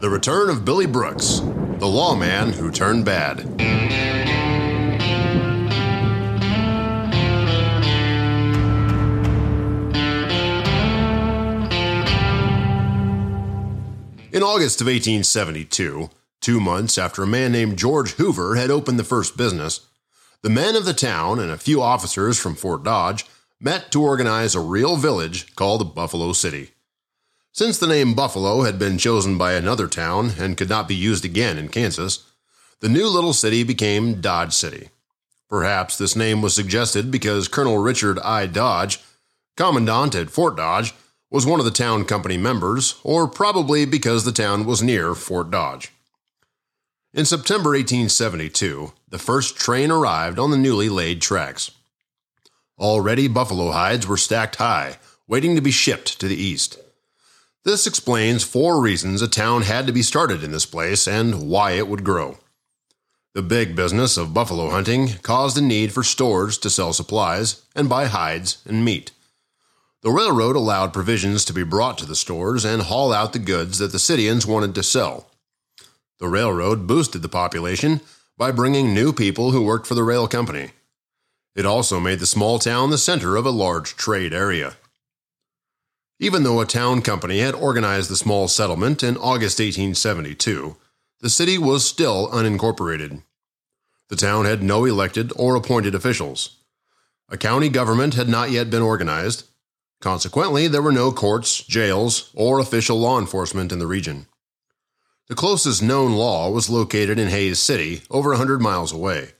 The Return of Billy Brooks, the lawman who turned bad. In August of 1872, two months after a man named George Hoover had opened the first business, the men of the town and a few officers from Fort Dodge met to organize a real village called Buffalo City. Since the name Buffalo had been chosen by another town and could not be used again in Kansas, the new little city became Dodge City. Perhaps this name was suggested because Colonel Richard I. Dodge, commandant at Fort Dodge, was one of the town company members, or probably because the town was near Fort Dodge. In September 1872, the first train arrived on the newly laid tracks. Already, buffalo hides were stacked high, waiting to be shipped to the east. This explains four reasons a town had to be started in this place and why it would grow. The big business of buffalo hunting caused a need for stores to sell supplies and buy hides and meat. The railroad allowed provisions to be brought to the stores and haul out the goods that the Cityans wanted to sell. The railroad boosted the population by bringing new people who worked for the rail company. It also made the small town the center of a large trade area. Even though a town company had organized the small settlement in August 1872, the city was still unincorporated. The town had no elected or appointed officials. A county government had not yet been organized. Consequently, there were no courts, jails, or official law enforcement in the region. The closest known law was located in Hays City, over a 100 miles away.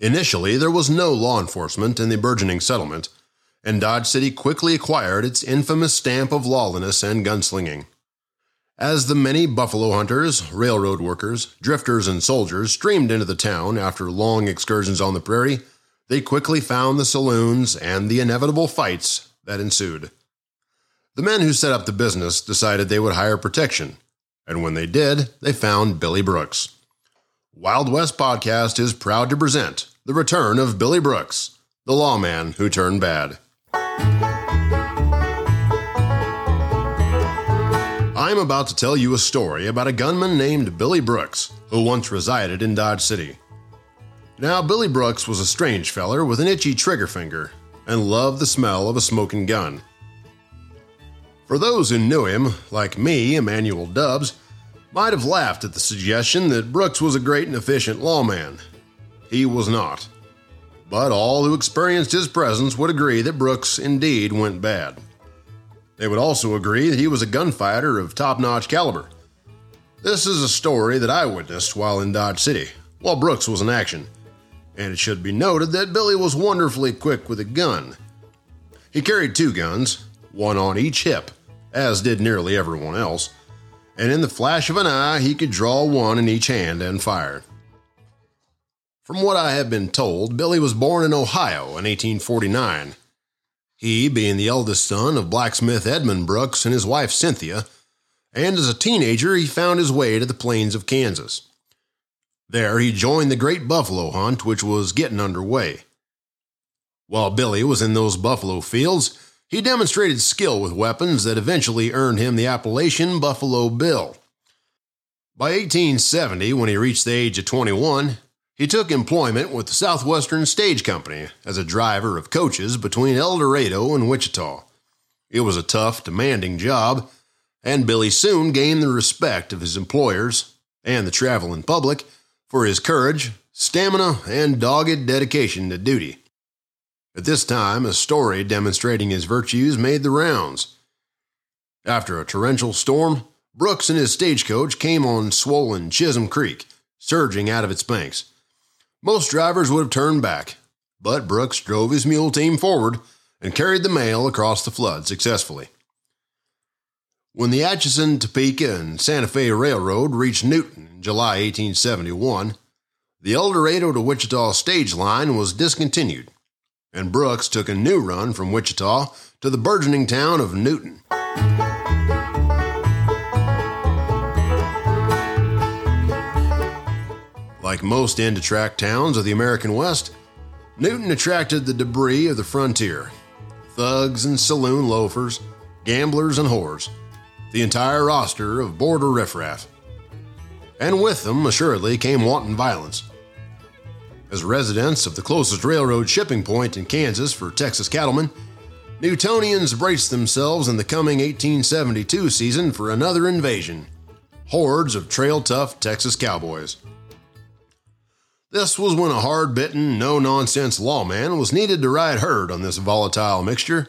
Initially, there was no law enforcement in the burgeoning settlement, and Dodge City quickly acquired its infamous stamp of lawlessness and gunslinging. As the many buffalo hunters, railroad workers, drifters, and soldiers streamed into the town after long excursions on the prairie, they quickly found the saloons and the inevitable fights that ensued. The men who set up the business decided they would hire protection, and when they did, they found Billy Brooks. Wild West Podcast is proud to present the return of Billy Brooks, the lawman who turned bad. I'm about to tell you a story about a gunman named Billy Brooks, who once resided in Dodge City. Now, Billy Brooks was a strange feller with an itchy trigger finger and loved the smell of a smoking gun. For those who knew him, like me, Emanuel Dubbs, might have laughed at the suggestion that Brooks was a great and efficient lawman. He was not but all who experienced his presence would agree that Brooks indeed went bad. They would also agree that he was a gunfighter of top notch caliber. This is a story that I witnessed while in Dodge City, while Brooks was in action, and it should be noted that Billy was wonderfully quick with a gun. He carried two guns, one on each hip, as did nearly everyone else, and in the flash of an eye he could draw one in each hand and fire. From what I have been told, Billy was born in Ohio in 1849. He, being the eldest son of blacksmith Edmund Brooks and his wife Cynthia, and as a teenager he found his way to the plains of Kansas. There he joined the great buffalo hunt which was getting underway. While Billy was in those buffalo fields, he demonstrated skill with weapons that eventually earned him the appellation Buffalo Bill. By 1870, when he reached the age of 21, he took employment with the Southwestern Stage Company as a driver of coaches between El Dorado and Wichita. It was a tough, demanding job, and Billy soon gained the respect of his employers and the traveling public for his courage, stamina, and dogged dedication to duty. At this time, a story demonstrating his virtues made the rounds. After a torrential storm, Brooks and his stagecoach came on swollen Chisholm Creek, surging out of its banks. Most drivers would have turned back, but Brooks drove his mule team forward and carried the mail across the flood successfully. When the Atchison, Topeka, and Santa Fe Railroad reached Newton in July 1871, the El Dorado to Wichita stage line was discontinued, and Brooks took a new run from Wichita to the burgeoning town of Newton. Like most end track towns of the American West, Newton attracted the debris of the frontier thugs and saloon loafers, gamblers and whores. the entire roster of border riffraff. And with them, assuredly, came wanton violence. As residents of the closest railroad shipping point in Kansas for Texas cattlemen, Newtonians braced themselves in the coming 1872 season for another invasion hordes of trail tough Texas cowboys. This was when a hard bitten, no nonsense lawman was needed to ride herd on this volatile mixture,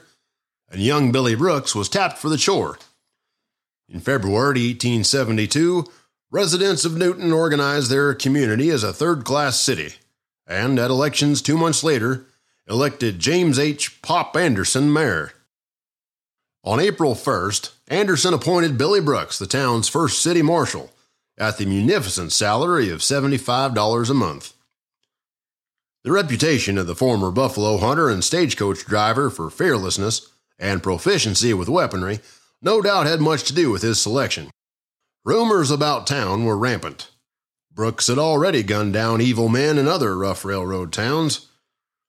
and young Billy Brooks was tapped for the chore. In February 1872, residents of Newton organized their community as a third class city, and at elections two months later, elected James H. Pop Anderson mayor. On April 1st, Anderson appointed Billy Brooks the town's first city marshal at the munificent salary of $75 a month. The reputation of the former buffalo hunter and stagecoach driver for fearlessness and proficiency with weaponry no doubt had much to do with his selection. Rumors about town were rampant. Brooks had already gunned down evil men in other rough railroad towns.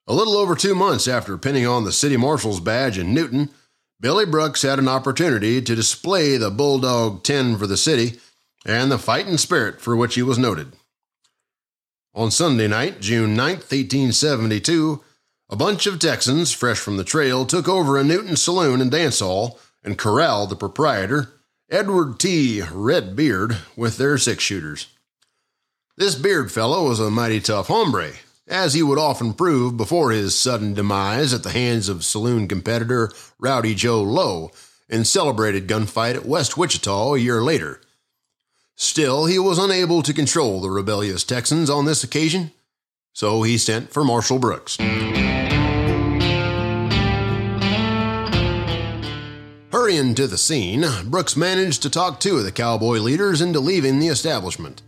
A little over two months after pinning on the city marshal's badge in Newton, Billy Brooks had an opportunity to display the Bulldog 10 for the city and the fighting spirit for which he was noted. On Sunday night, June 9, 1872, a bunch of Texans, fresh from the trail, took over a Newton saloon and dance hall and corralled the proprietor, Edward T. Red Beard, with their six shooters. This Beard fellow was a mighty tough hombre, as he would often prove before his sudden demise at the hands of saloon competitor Rowdy Joe Lowe in celebrated gunfight at West Wichita a year later. Still, he was unable to control the rebellious Texans on this occasion, so he sent for Marshal Brooks. Hurrying to the scene, Brooks managed to talk two of the cowboy leaders into leaving the establishment.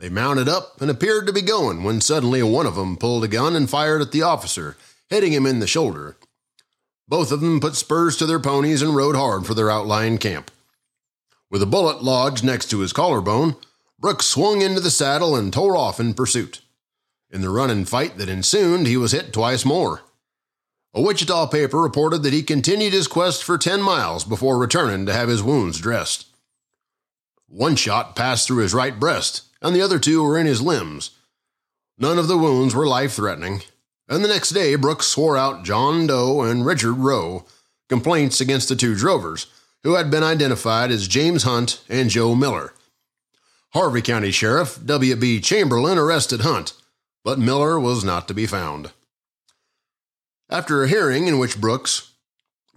They mounted up and appeared to be going when suddenly one of them pulled a gun and fired at the officer, hitting him in the shoulder. Both of them put spurs to their ponies and rode hard for their outlying camp. With a bullet lodged next to his collarbone, Brooks swung into the saddle and tore off in pursuit. In the run and fight that ensued, he was hit twice more. A Wichita paper reported that he continued his quest for 10 miles before returning to have his wounds dressed. One shot passed through his right breast, and the other two were in his limbs. None of the wounds were life threatening, and the next day Brooks swore out John Doe and Richard Rowe complaints against the two drovers, who had been identified as James Hunt and Joe Miller. Harvey County Sheriff W.B. Chamberlain arrested Hunt, but Miller was not to be found. After a hearing in which Brooks,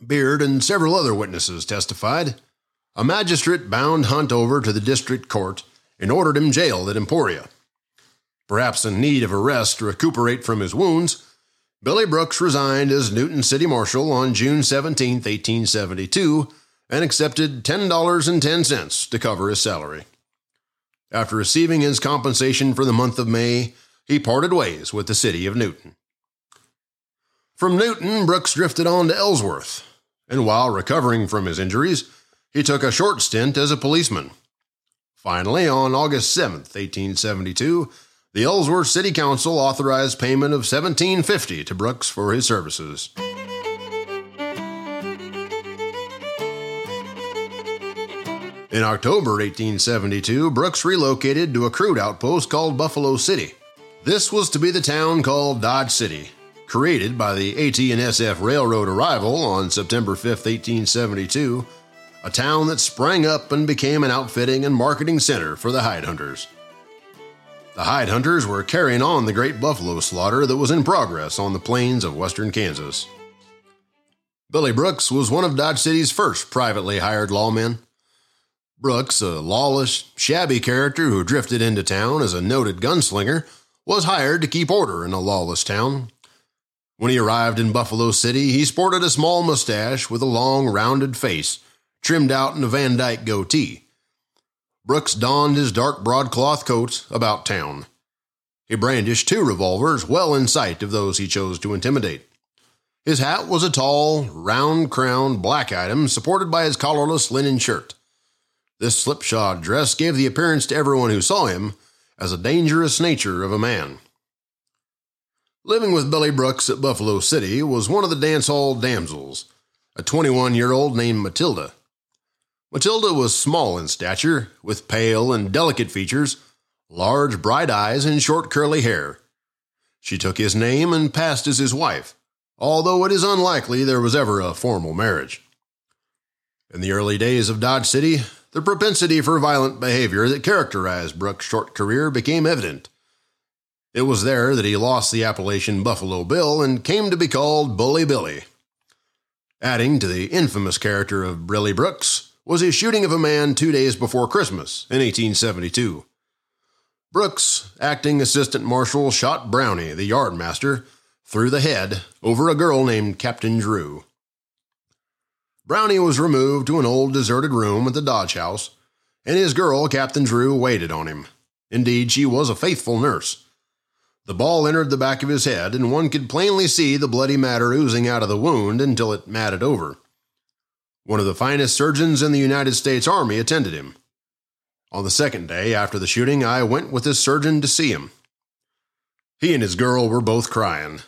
Beard, and several other witnesses testified, a magistrate bound Hunt over to the district court and ordered him jailed at Emporia. Perhaps in need of a rest to recuperate from his wounds, Billy Brooks resigned as Newton City Marshal on June 17, 1872, and accepted $10.10 to cover his salary. After receiving his compensation for the month of May, he parted ways with the city of Newton. From Newton, Brooks drifted on to Ellsworth, and while recovering from his injuries, he took a short stint as a policeman. Finally, on August 7, 1872, the Ellsworth City Council authorized payment of 1750 to Brooks for his services. In October 1872, Brooks relocated to a crude outpost called Buffalo City. This was to be the town called Dodge City, created by the AT&SF Railroad arrival on September 5, 1872 a town that sprang up and became an outfitting and marketing center for the hide hunters. The hide hunters were carrying on the great buffalo slaughter that was in progress on the plains of western Kansas. Billy Brooks was one of Dodge City's first privately hired lawmen. Brooks, a lawless, shabby character who drifted into town as a noted gunslinger, was hired to keep order in a lawless town. When he arrived in Buffalo City, he sported a small mustache with a long, rounded face trimmed out in a Van Dyke goatee. Brooks donned his dark broadcloth coat about town. He brandished two revolvers well in sight of those he chose to intimidate. His hat was a tall, round crowned black item supported by his collarless linen shirt. This slipshod dress gave the appearance to everyone who saw him as a dangerous nature of a man. Living with Billy Brooks at Buffalo City was one of the dance hall damsels, a 21 year old named Matilda. Matilda was small in stature, with pale and delicate features, large bright eyes, and short curly hair. She took his name and passed as his wife, although it is unlikely there was ever a formal marriage. In the early days of Dodge City, the propensity for violent behavior that characterized Brooks' short career became evident. It was there that he lost the appellation Buffalo Bill and came to be called Bully Billy. Adding to the infamous character of Billy Brooks was his shooting of a man two days before Christmas in 1872. Brooks, acting assistant marshal, shot Brownie, the yardmaster, through the head over a girl named Captain Drew. Brownie was removed to an old deserted room at the Dodge House, and his girl, Captain Drew, waited on him. Indeed, she was a faithful nurse. The ball entered the back of his head, and one could plainly see the bloody matter oozing out of the wound until it matted over. One of the finest surgeons in the United States Army attended him. On the second day after the shooting, I went with this surgeon to see him. He and his girl were both crying.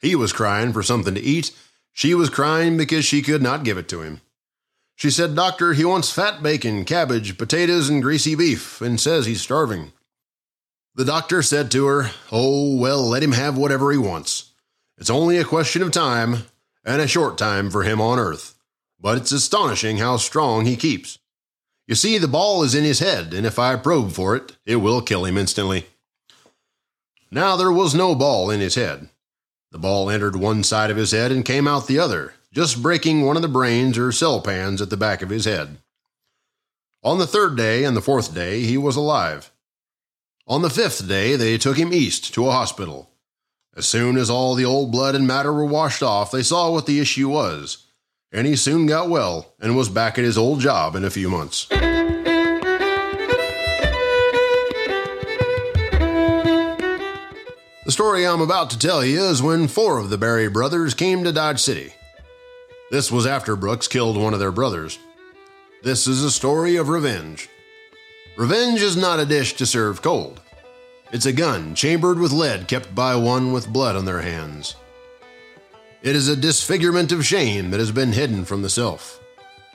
He was crying for something to eat. She was crying because she could not give it to him. She said, Doctor, he wants fat bacon, cabbage, potatoes, and greasy beef, and says he's starving. The doctor said to her, Oh, well, let him have whatever he wants. It's only a question of time, and a short time for him on earth. But it's astonishing how strong he keeps. You see, the ball is in his head, and if I probe for it, it will kill him instantly. Now there was no ball in his head. The ball entered one side of his head and came out the other, just breaking one of the brains or cell pans at the back of his head. On the third day and the fourth day, he was alive. On the fifth day, they took him east to a hospital. As soon as all the old blood and matter were washed off, they saw what the issue was and he soon got well and was back at his old job in a few months. The story I'm about to tell you is when four of the Barry brothers came to Dodge City. This was after Brooks killed one of their brothers. This is a story of revenge. Revenge is not a dish to serve cold. It's a gun chambered with lead kept by one with blood on their hands. It is a disfigurement of shame that has been hidden from the self.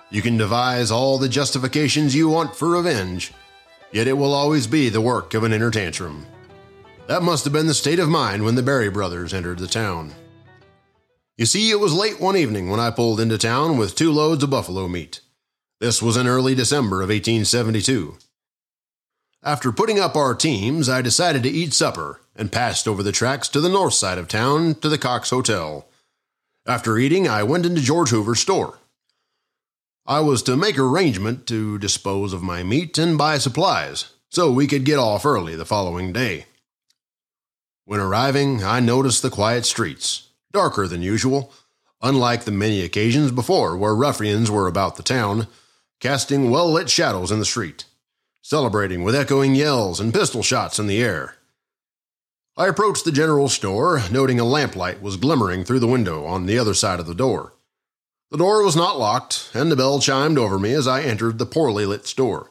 You can devise all the justifications you want for revenge, yet it will always be the work of an inner tantrum. That must have been the state of mind when the Berry brothers entered the town. You see, it was late one evening when I pulled into town with two loads of buffalo meat. This was in early December of 1872. After putting up our teams, I decided to eat supper and passed over the tracks to the north side of town to the Cox Hotel. After eating, I went into George Hoover's store. I was to make arrangement to dispose of my meat and buy supplies, so we could get off early the following day. When arriving, I noticed the quiet streets, darker than usual, unlike the many occasions before where ruffians were about the town, casting well lit shadows in the street, celebrating with echoing yells and pistol shots in the air. I approached the general store, noting a lamplight was glimmering through the window on the other side of the door. The door was not locked, and the bell chimed over me as I entered the poorly lit store.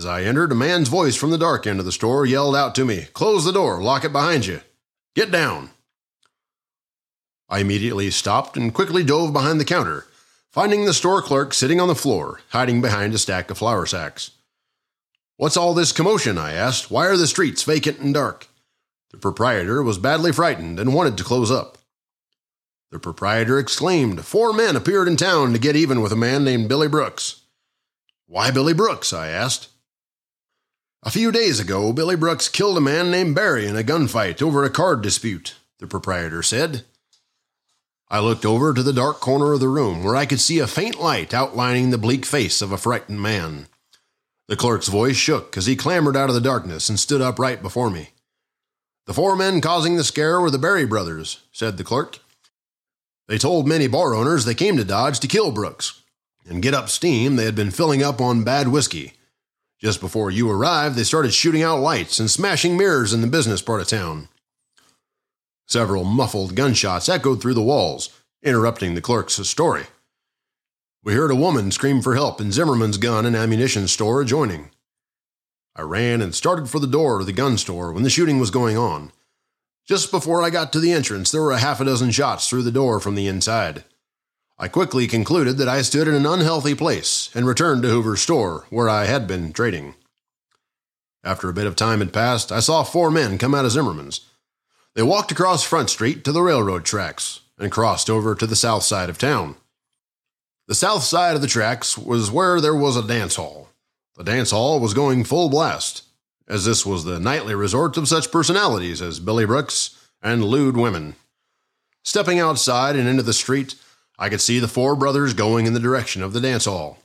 As I entered, a man's voice from the dark end of the store yelled out to me, Close the door, lock it behind you. Get down. I immediately stopped and quickly dove behind the counter, finding the store clerk sitting on the floor, hiding behind a stack of flour sacks. What's all this commotion? I asked. Why are the streets vacant and dark? The proprietor was badly frightened and wanted to close up. The proprietor exclaimed, Four men appeared in town to get even with a man named Billy Brooks. Why Billy Brooks? I asked. A few days ago, Billy Brooks killed a man named Barry in a gunfight over a card dispute, the proprietor said. I looked over to the dark corner of the room where I could see a faint light outlining the bleak face of a frightened man. The clerk's voice shook as he clambered out of the darkness and stood upright before me. The four men causing the scare were the Berry brothers, said the clerk. They told many bar owners they came to Dodge to kill Brooks and get up steam they had been filling up on bad whiskey. Just before you arrived, they started shooting out lights and smashing mirrors in the business part of town. Several muffled gunshots echoed through the walls, interrupting the clerk's story. We heard a woman scream for help in Zimmerman's gun and ammunition store adjoining. I ran and started for the door of the gun store when the shooting was going on. Just before I got to the entrance, there were a half a dozen shots through the door from the inside. I quickly concluded that I stood in an unhealthy place and returned to Hoover's store, where I had been trading. After a bit of time had passed, I saw four men come out of Zimmerman's. They walked across Front Street to the railroad tracks and crossed over to the south side of town. The south side of the tracks was where there was a dance hall. The dance hall was going full blast, as this was the nightly resort of such personalities as Billy Brooks and lewd women. Stepping outside and into the street, I could see the four brothers going in the direction of the dance hall.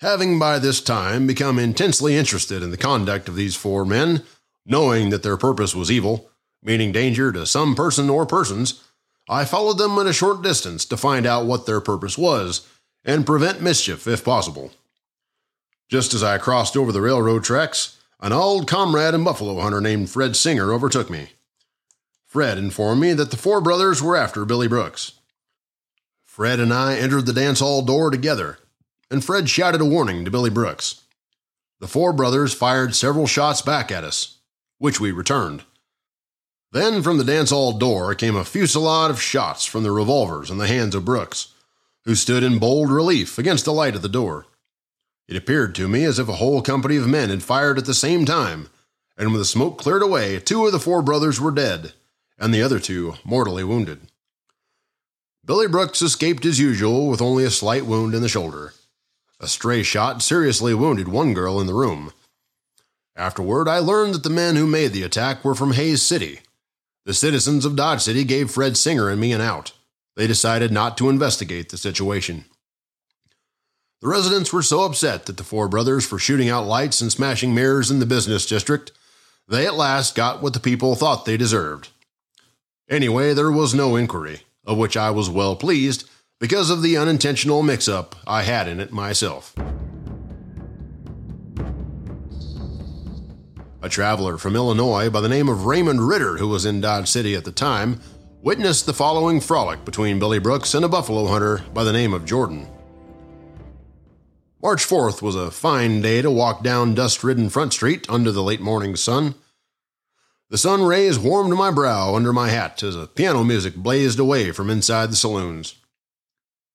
Having by this time become intensely interested in the conduct of these four men, knowing that their purpose was evil, meaning danger to some person or persons, I followed them at a short distance to find out what their purpose was and prevent mischief if possible. Just as I crossed over the railroad tracks, an old comrade and buffalo hunter named Fred Singer overtook me. Fred informed me that the four brothers were after Billy Brooks. Fred and I entered the dance hall door together and Fred shouted a warning to Billy Brooks. The four brothers fired several shots back at us, which we returned. Then from the dance hall door came a fusillade of shots from the revolvers in the hands of Brooks, who stood in bold relief against the light of the door. It appeared to me as if a whole company of men had fired at the same time, and when the smoke cleared away, two of the four brothers were dead, and the other two mortally wounded. Billy Brooks escaped as usual with only a slight wound in the shoulder. A stray shot seriously wounded one girl in the room. Afterward, I learned that the men who made the attack were from Hays City. The citizens of Dodge City gave Fred Singer and me an out. They decided not to investigate the situation. The residents were so upset that the four brothers for shooting out lights and smashing mirrors in the business district, they at last got what the people thought they deserved. Anyway, there was no inquiry, of which I was well pleased, because of the unintentional mix up I had in it myself. A traveler from Illinois by the name of Raymond Ritter, who was in Dodge City at the time, witnessed the following frolic between Billy Brooks and a buffalo hunter by the name of Jordan. March 4th was a fine day to walk down dust ridden Front Street under the late morning sun. The sun rays warmed my brow under my hat as a piano music blazed away from inside the saloons.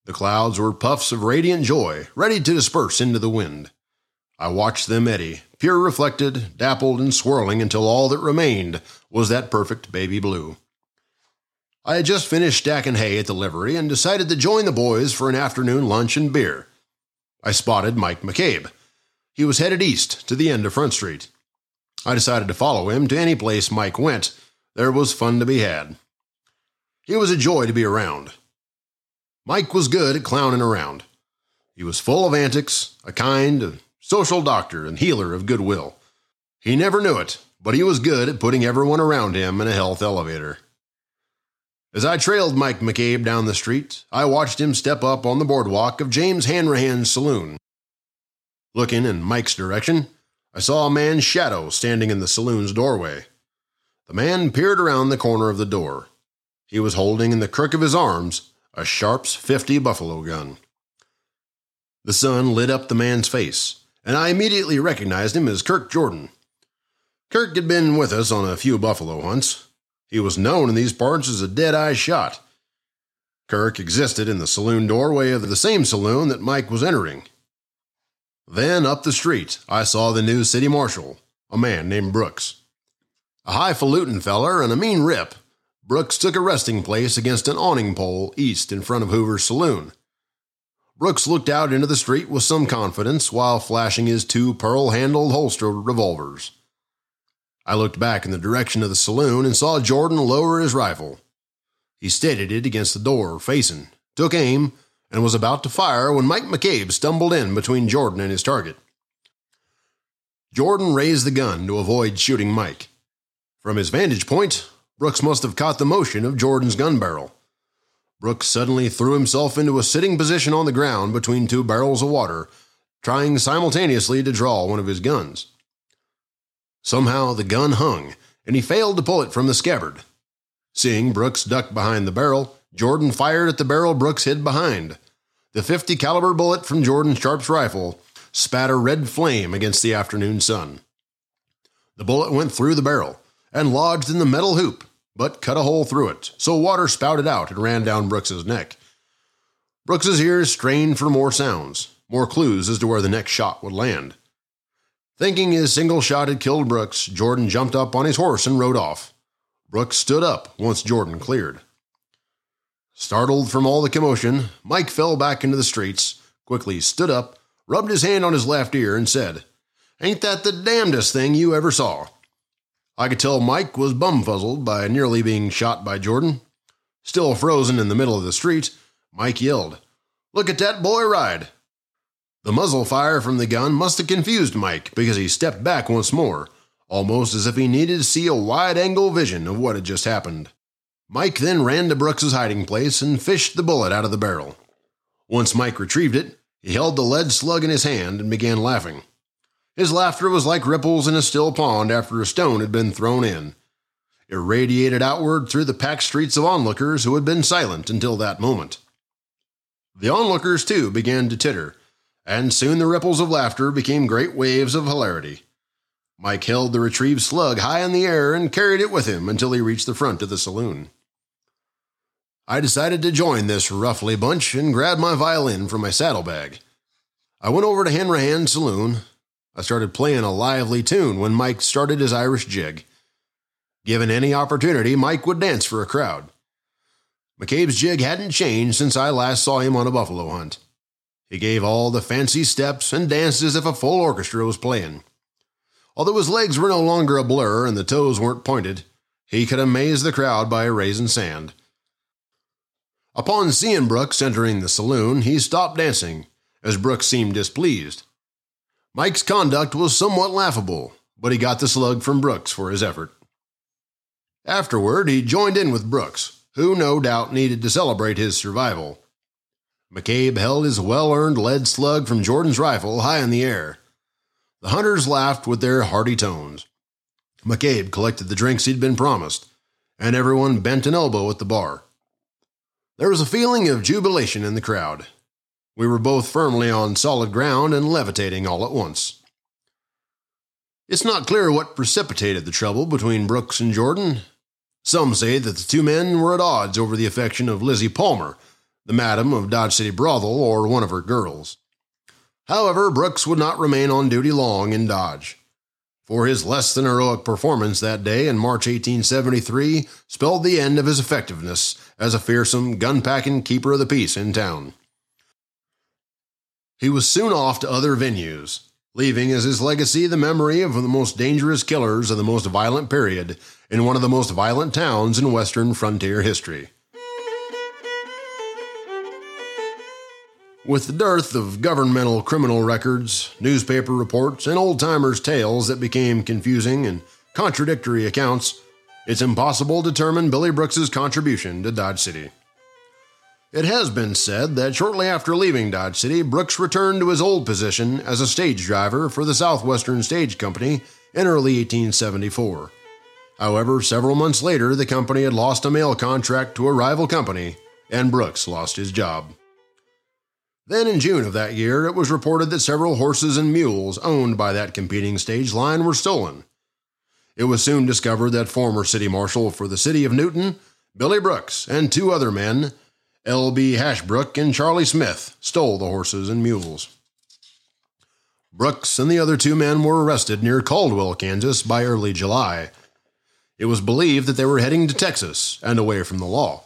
The clouds were puffs of radiant joy, ready to disperse into the wind. I watched them eddy, pure reflected, dappled, and swirling until all that remained was that perfect baby blue. I had just finished stacking hay at the livery and decided to join the boys for an afternoon lunch and beer. I spotted Mike McCabe. He was headed east to the end of Front Street. I decided to follow him to any place Mike went. There was fun to be had. He was a joy to be around. Mike was good at clowning around. He was full of antics, a kind, social doctor and healer of goodwill. He never knew it, but he was good at putting everyone around him in a health elevator. As I trailed Mike McCabe down the street, I watched him step up on the boardwalk of James Hanrahan's saloon. Looking in Mike's direction, I saw a man's shadow standing in the saloon's doorway. The man peered around the corner of the door. He was holding in the crook of his arms a Sharps 50 buffalo gun. The sun lit up the man's face, and I immediately recognized him as Kirk Jordan. Kirk had been with us on a few buffalo hunts. He was known in these parts as a dead eye shot. Kirk existed in the saloon doorway of the same saloon that Mike was entering. Then up the street, I saw the new city marshal, a man named Brooks. A highfalutin feller and a mean rip, Brooks took a resting place against an awning pole east in front of Hoover's saloon. Brooks looked out into the street with some confidence while flashing his two pearl handled holstered revolvers. I looked back in the direction of the saloon and saw Jordan lower his rifle. He steadied it against the door, facing, took aim, and was about to fire when Mike McCabe stumbled in between Jordan and his target. Jordan raised the gun to avoid shooting Mike. From his vantage point, Brooks must have caught the motion of Jordan's gun barrel. Brooks suddenly threw himself into a sitting position on the ground between two barrels of water, trying simultaneously to draw one of his guns. Somehow the gun hung, and he failed to pull it from the scabbard. Seeing Brooks duck behind the barrel, Jordan fired at the barrel Brooks hid behind. The 50 caliber bullet from Jordan Sharp's rifle spat a red flame against the afternoon sun. The bullet went through the barrel, and lodged in the metal hoop, but cut a hole through it, so water spouted out and ran down Brooks's neck. Brooks's ears strained for more sounds, more clues as to where the next shot would land. Thinking his single shot had killed Brooks, Jordan jumped up on his horse and rode off. Brooks stood up once Jordan cleared. Startled from all the commotion, Mike fell back into the streets, quickly stood up, rubbed his hand on his left ear, and said, Ain't that the damnedest thing you ever saw? I could tell Mike was bumfuzzled by nearly being shot by Jordan. Still frozen in the middle of the street, Mike yelled, Look at that boy ride! The muzzle fire from the gun must have confused Mike because he stepped back once more, almost as if he needed to see a wide angle vision of what had just happened. Mike then ran to Brooks's hiding place and fished the bullet out of the barrel. Once Mike retrieved it, he held the lead slug in his hand and began laughing. His laughter was like ripples in a still pond after a stone had been thrown in. It radiated outward through the packed streets of onlookers who had been silent until that moment. The onlookers, too, began to titter, and soon the ripples of laughter became great waves of hilarity. Mike held the retrieved slug high in the air and carried it with him until he reached the front of the saloon. I decided to join this roughly bunch and grabbed my violin from my saddlebag. I went over to Hanrahan's saloon. I started playing a lively tune when Mike started his Irish jig. Given any opportunity, Mike would dance for a crowd. McCabe's jig hadn't changed since I last saw him on a buffalo hunt. He gave all the fancy steps and danced as if a full orchestra was playing. Although his legs were no longer a blur and the toes weren't pointed, he could amaze the crowd by raising sand. Upon seeing Brooks entering the saloon, he stopped dancing, as Brooks seemed displeased. Mike's conduct was somewhat laughable, but he got the slug from Brooks for his effort. Afterward, he joined in with Brooks, who no doubt needed to celebrate his survival. McCabe held his well earned lead slug from Jordan's rifle high in the air. The hunters laughed with their hearty tones. McCabe collected the drinks he'd been promised, and everyone bent an elbow at the bar. There was a feeling of jubilation in the crowd. We were both firmly on solid ground and levitating all at once. It's not clear what precipitated the trouble between Brooks and Jordan. Some say that the two men were at odds over the affection of Lizzie Palmer, the madam of Dodge City Brothel, or one of her girls. However, Brooks would not remain on duty long in Dodge, for his less than heroic performance that day in March 1873 spelled the end of his effectiveness as a fearsome, gun packing keeper of the peace in town. He was soon off to other venues, leaving as his legacy the memory of the most dangerous killers of the most violent period in one of the most violent towns in Western frontier history. With the dearth of governmental criminal records, newspaper reports, and old timers' tales that became confusing and contradictory accounts, it's impossible to determine Billy Brooks's contribution to Dodge City. It has been said that shortly after leaving Dodge City, Brooks returned to his old position as a stage driver for the Southwestern Stage Company in early 1874. However, several months later, the company had lost a mail contract to a rival company, and Brooks lost his job. Then, in June of that year, it was reported that several horses and mules owned by that competing stage line were stolen. It was soon discovered that former city marshal for the city of Newton, Billy Brooks, and two other men, L.B. Hasbrouck and Charlie Smith, stole the horses and mules. Brooks and the other two men were arrested near Caldwell, Kansas by early July. It was believed that they were heading to Texas and away from the law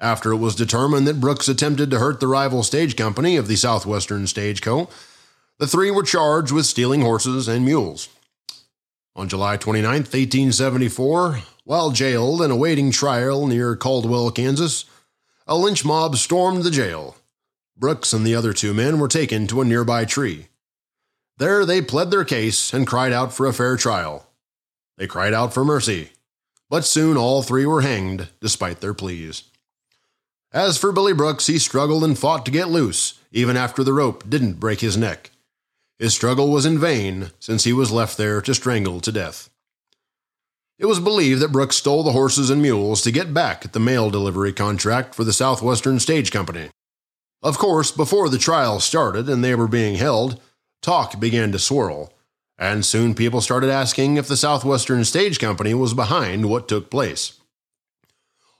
after it was determined that Brooks attempted to hurt the rival stage company of the Southwestern Stage Co. The three were charged with stealing horses and mules. On July 29, 1874, while jailed and awaiting trial near Caldwell, Kansas, a lynch mob stormed the jail. Brooks and the other two men were taken to a nearby tree. There they pled their case and cried out for a fair trial. They cried out for mercy, but soon all three were hanged despite their pleas. As for Billy Brooks, he struggled and fought to get loose, even after the rope didn't break his neck. His struggle was in vain, since he was left there to strangle to death. It was believed that Brooks stole the horses and mules to get back at the mail delivery contract for the Southwestern Stage Company. Of course, before the trial started and they were being held, talk began to swirl, and soon people started asking if the Southwestern Stage Company was behind what took place.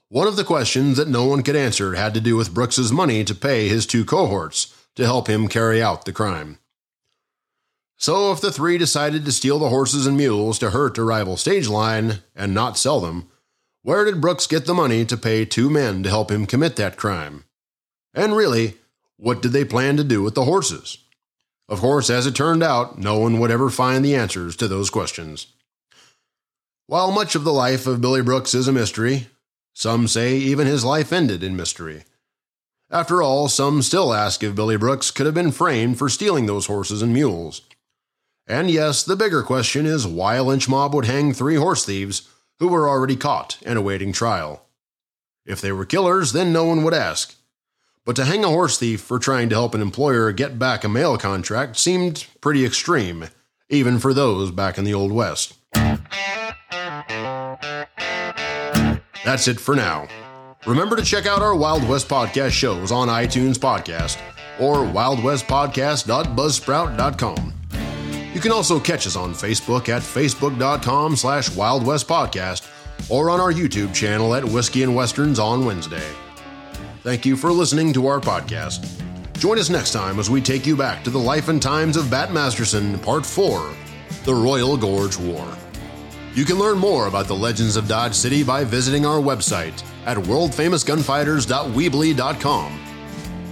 One of the questions that no one could answer had to do with Brooks's money to pay his two cohorts to help him carry out the crime. So, if the three decided to steal the horses and mules to hurt a rival stage line and not sell them, where did Brooks get the money to pay two men to help him commit that crime? And really, what did they plan to do with the horses? Of course, as it turned out, no one would ever find the answers to those questions. While much of the life of Billy Brooks is a mystery, some say even his life ended in mystery. After all, some still ask if Billy Brooks could have been framed for stealing those horses and mules. And yes, the bigger question is why a lynch mob would hang three horse thieves who were already caught and awaiting trial. If they were killers, then no one would ask. But to hang a horse thief for trying to help an employer get back a mail contract seemed pretty extreme, even for those back in the Old West. That's it for now. Remember to check out our Wild West podcast shows on iTunes Podcast or wildwestpodcast.buzzsprout.com. You can also catch us on Facebook at facebook.com slash wildwestpodcast or on our YouTube channel at Whiskey and Westerns on Wednesday. Thank you for listening to our podcast. Join us next time as we take you back to the life and times of Bat Masterson, Part 4 The Royal Gorge War. You can learn more about the legends of Dodge City by visiting our website at worldfamousgunfighters.weebly.com.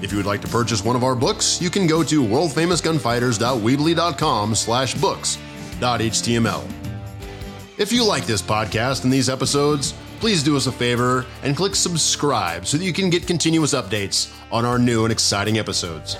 If you would like to purchase one of our books, you can go to worldfamousgunfighters.weebly.com slash books.html. If you like this podcast and these episodes, please do us a favor and click subscribe so that you can get continuous updates on our new and exciting episodes.